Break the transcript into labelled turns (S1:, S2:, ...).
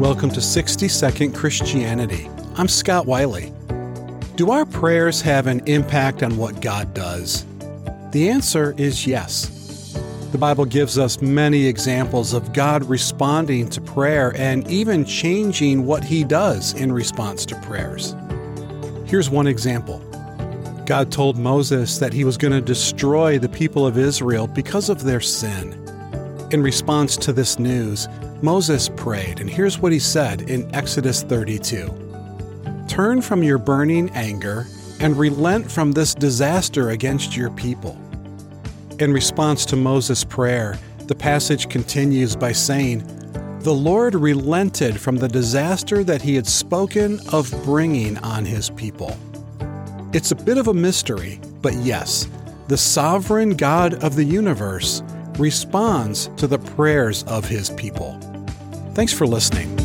S1: Welcome to 60 Second Christianity. I'm Scott Wiley. Do our prayers have an impact on what God does? The answer is yes. The Bible gives us many examples of God responding to prayer and even changing what He does in response to prayers. Here's one example God told Moses that He was going to destroy the people of Israel because of their sin. In response to this news, Moses prayed, and here's what he said in Exodus 32 Turn from your burning anger and relent from this disaster against your people. In response to Moses' prayer, the passage continues by saying, The Lord relented from the disaster that he had spoken of bringing on his people. It's a bit of a mystery, but yes, the sovereign God of the universe responds to the prayers of his people. Thanks for listening.